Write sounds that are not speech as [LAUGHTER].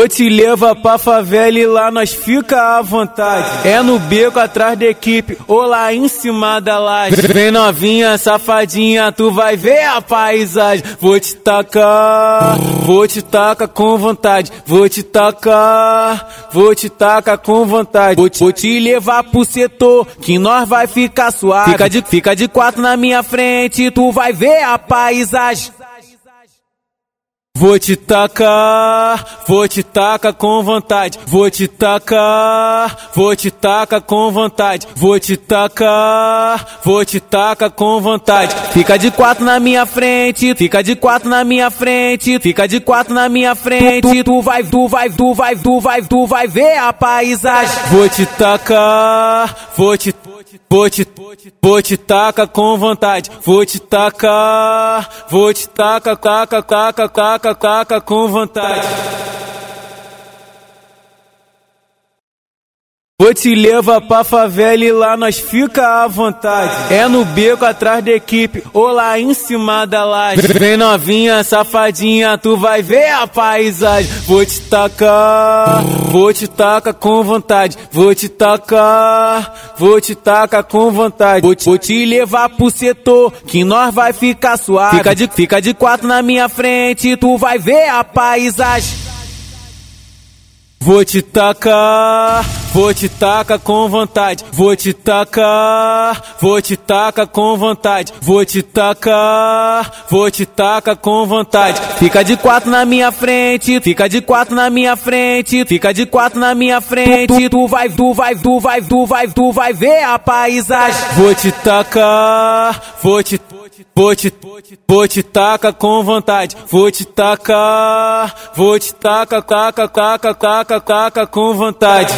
Vou te levar pra favela e lá nós fica à vontade. É no beco atrás da equipe ou lá em cima da laje. Vem novinha, safadinha, tu vai ver a paisagem. Vou te tacar, vou te tacar com vontade. Vou te tacar, vou te tacar com vontade. Vou te, vou te levar pro setor que nós vai ficar suave. Fica de, fica de quatro na minha frente, tu vai ver a paisagem. Vou te tacar, vou te tacar com vontade. Vou te tacar, vou te tacar com vontade. Vou te tacar, vou te tacar com vontade. Fica de quatro na minha frente, fica de quatro na minha frente, fica de quatro na minha frente. Tu vai, tu vai, tu vai, tu vai, tu vai ver a paisagem. Vou te tacar, vou te Vou te, vou te tacar com vontade, vou te tacar, vou te tacar, taca, taca, taca, taca com vontade. Vou te levar pra favela e lá nós fica à vontade. É no beco atrás da equipe ou lá em cima da laje. [LAUGHS] Vem novinha, safadinha, tu vai ver a paisagem. Vou te tacar, vou te tacar com vontade. Vou te tacar, vou te tacar com vontade. Vou te, vou te levar pro setor que nós vai ficar suave. Fica de, fica de quatro na minha frente, tu vai ver a paisagem. Vou te tacar, vou te tacar com vontade. Vou te tacar, vou te tacar com vontade. Vou te tacar, vou te tacar com vontade. Fica de quatro na minha frente, fica de quatro na minha frente, fica de quatro na minha frente. Tu vai, tu vai, tu vai, tu vai, tu vai ver a paisagem. Vou te tacar, vou te Vou te, vou te tacar com vontade. Vou te tacar, vou te tacar, taca, taca, taca, taca com vontade.